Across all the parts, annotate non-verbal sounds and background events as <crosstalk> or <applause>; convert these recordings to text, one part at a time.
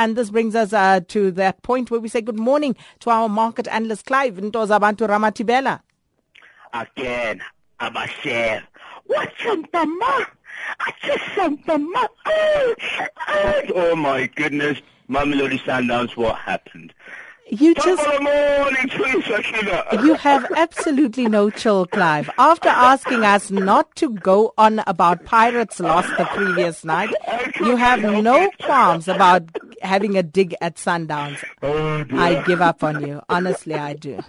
And this brings us uh, to that point where we say good morning to our market analyst, Clive Ntozabantu Ramatibela. Again, Abasher. What's Santa Ma? I just. Oh, oh, oh my goodness. Mamelodi Sundowns, what happened? You just morning, Shakira. you have absolutely no chill, Clive. After asking us not to go on about Pirates lost the previous night, you have no qualms about having a dig at Sundowns. Oh. I give up on you. Honestly, I do.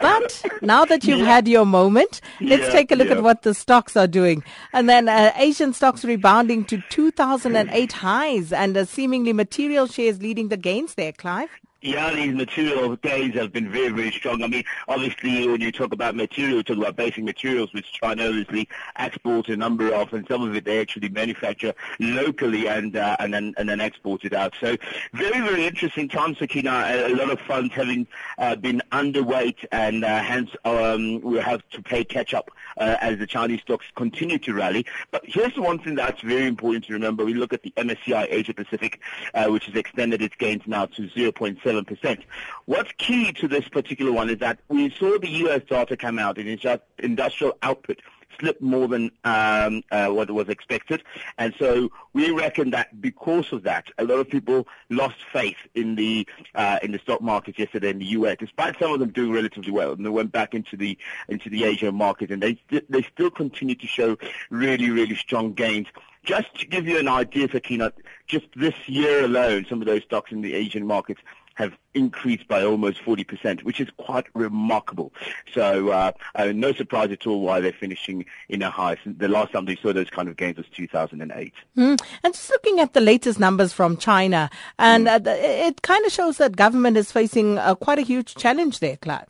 But now that you've had your moment, let's Yeah, take a look yeah. at what the stocks are doing. And then uh, Asian stocks rebounding to 2008 highs and uh, seemingly material shares leading the gains there, Clive. Yeah, these material gains have been very, very strong. I mean, obviously, when you talk about material, you talk about basic materials, which China obviously exports a number of, and some of it they actually manufacture locally and uh, and then and then export it out. So, very, very interesting times, Sakina. A, a lot of funds having uh, been underweight, and uh, hence um, we'll have to play catch up uh, as the Chinese stocks continue to rally. But here's the one thing that's very important to remember: we look at the MSCI Asia Pacific, uh, which has extended its gains now to 0.7%. What's key to this particular one is that we saw the U.S. data come out and it's just industrial output slipped more than um, uh, what was expected. And so we reckon that because of that, a lot of people lost faith in the uh, in the stock market yesterday in the U.S. Despite some of them doing relatively well, and they went back into the into the Asian market, and they they still continue to show really really strong gains. Just to give you an idea, Sakina, just this year alone, some of those stocks in the Asian markets have increased by almost 40%, which is quite remarkable. So uh, uh, no surprise at all why they're finishing in a high. The last time they saw those kind of gains was 2008. Mm. And just looking at the latest numbers from China, and uh, it kind of shows that government is facing uh, quite a huge challenge there, Clive.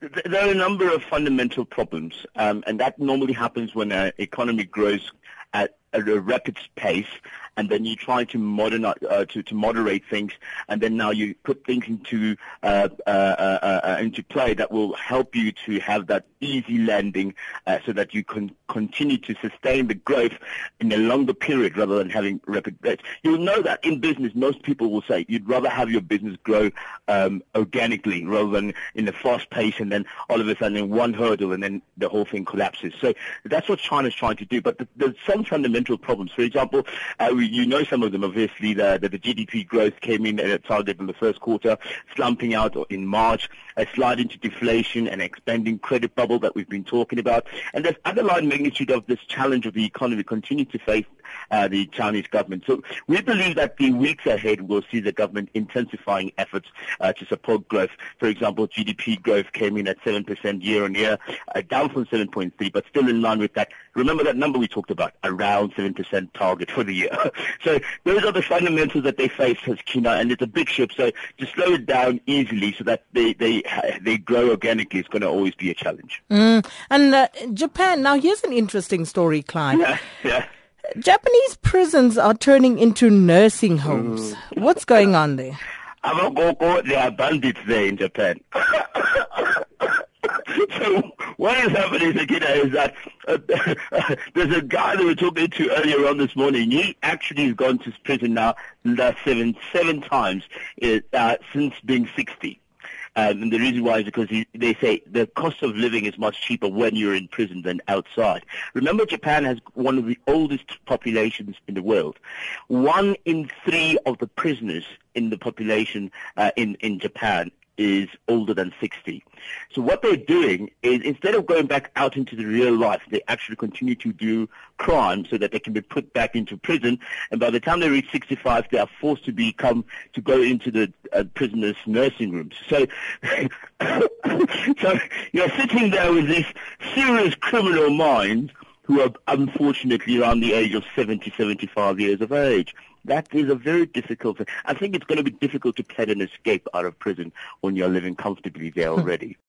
There are a number of fundamental problems, um, and that normally happens when an economy grows at a rapid pace, and then you try to modernize, uh, to, to moderate things, and then now you put things into uh, uh, uh, uh, into play that will help you to have that easy landing, uh, so that you can continue to sustain the growth in a longer period rather than having rapid rates. You'll know that in business, most people will say you'd rather have your business grow um, organically rather than in a fast pace, and then all of a sudden one hurdle, and then the whole thing collapses. So that's what China's trying to do. But th- there's some fundamental problems. For example, uh, you know some of them. Obviously, the, the, the GDP growth came in at a target in the first quarter, slumping out in March, a slide into deflation, and expanding credit bubble that we've been talking about. And there's underlying magnitude of this challenge of the economy continue to face uh, the Chinese government. So we believe that the weeks ahead will see the government intensifying efforts uh, to support growth. For example, GDP growth came in at 7% year on year, uh, down from 7.3, but still in line with that. Remember that number we talked about, around 7% target for the year. <laughs> so those are the fundamentals that they face as China, and it's a big ship. So to slow it down easily so that they, they, they grow organically is going to always be a challenge. Mm. And uh, Japan, now here's an interesting story, Clive. Yeah, yeah. Japanese prisons are turning into nursing homes. What's going on there? Abakoko, there are bandits there in Japan. <coughs> so what is happening, Sakina, is that uh, <laughs> there's a guy that we were talking to earlier on this morning. He actually has gone to prison now seven seven times uh, since being 60. Um, and the reason why is because he, they say the cost of living is much cheaper when you're in prison than outside. Remember, Japan has one of the oldest populations in the world. One in three of the prisoners in the population uh, in in Japan is older than 60. So what they're doing is instead of going back out into the real life, they actually continue to do crime so that they can be put back into prison. And by the time they reach 65, they are forced to become, to go into the uh, prisoners' nursing rooms. So, <coughs> so you're sitting there with this serious criminal minds who are unfortunately around the age of 70, 75 years of age. That is a very difficult. I think it's going to be difficult to plan an escape out of prison when you're living comfortably there hmm. already.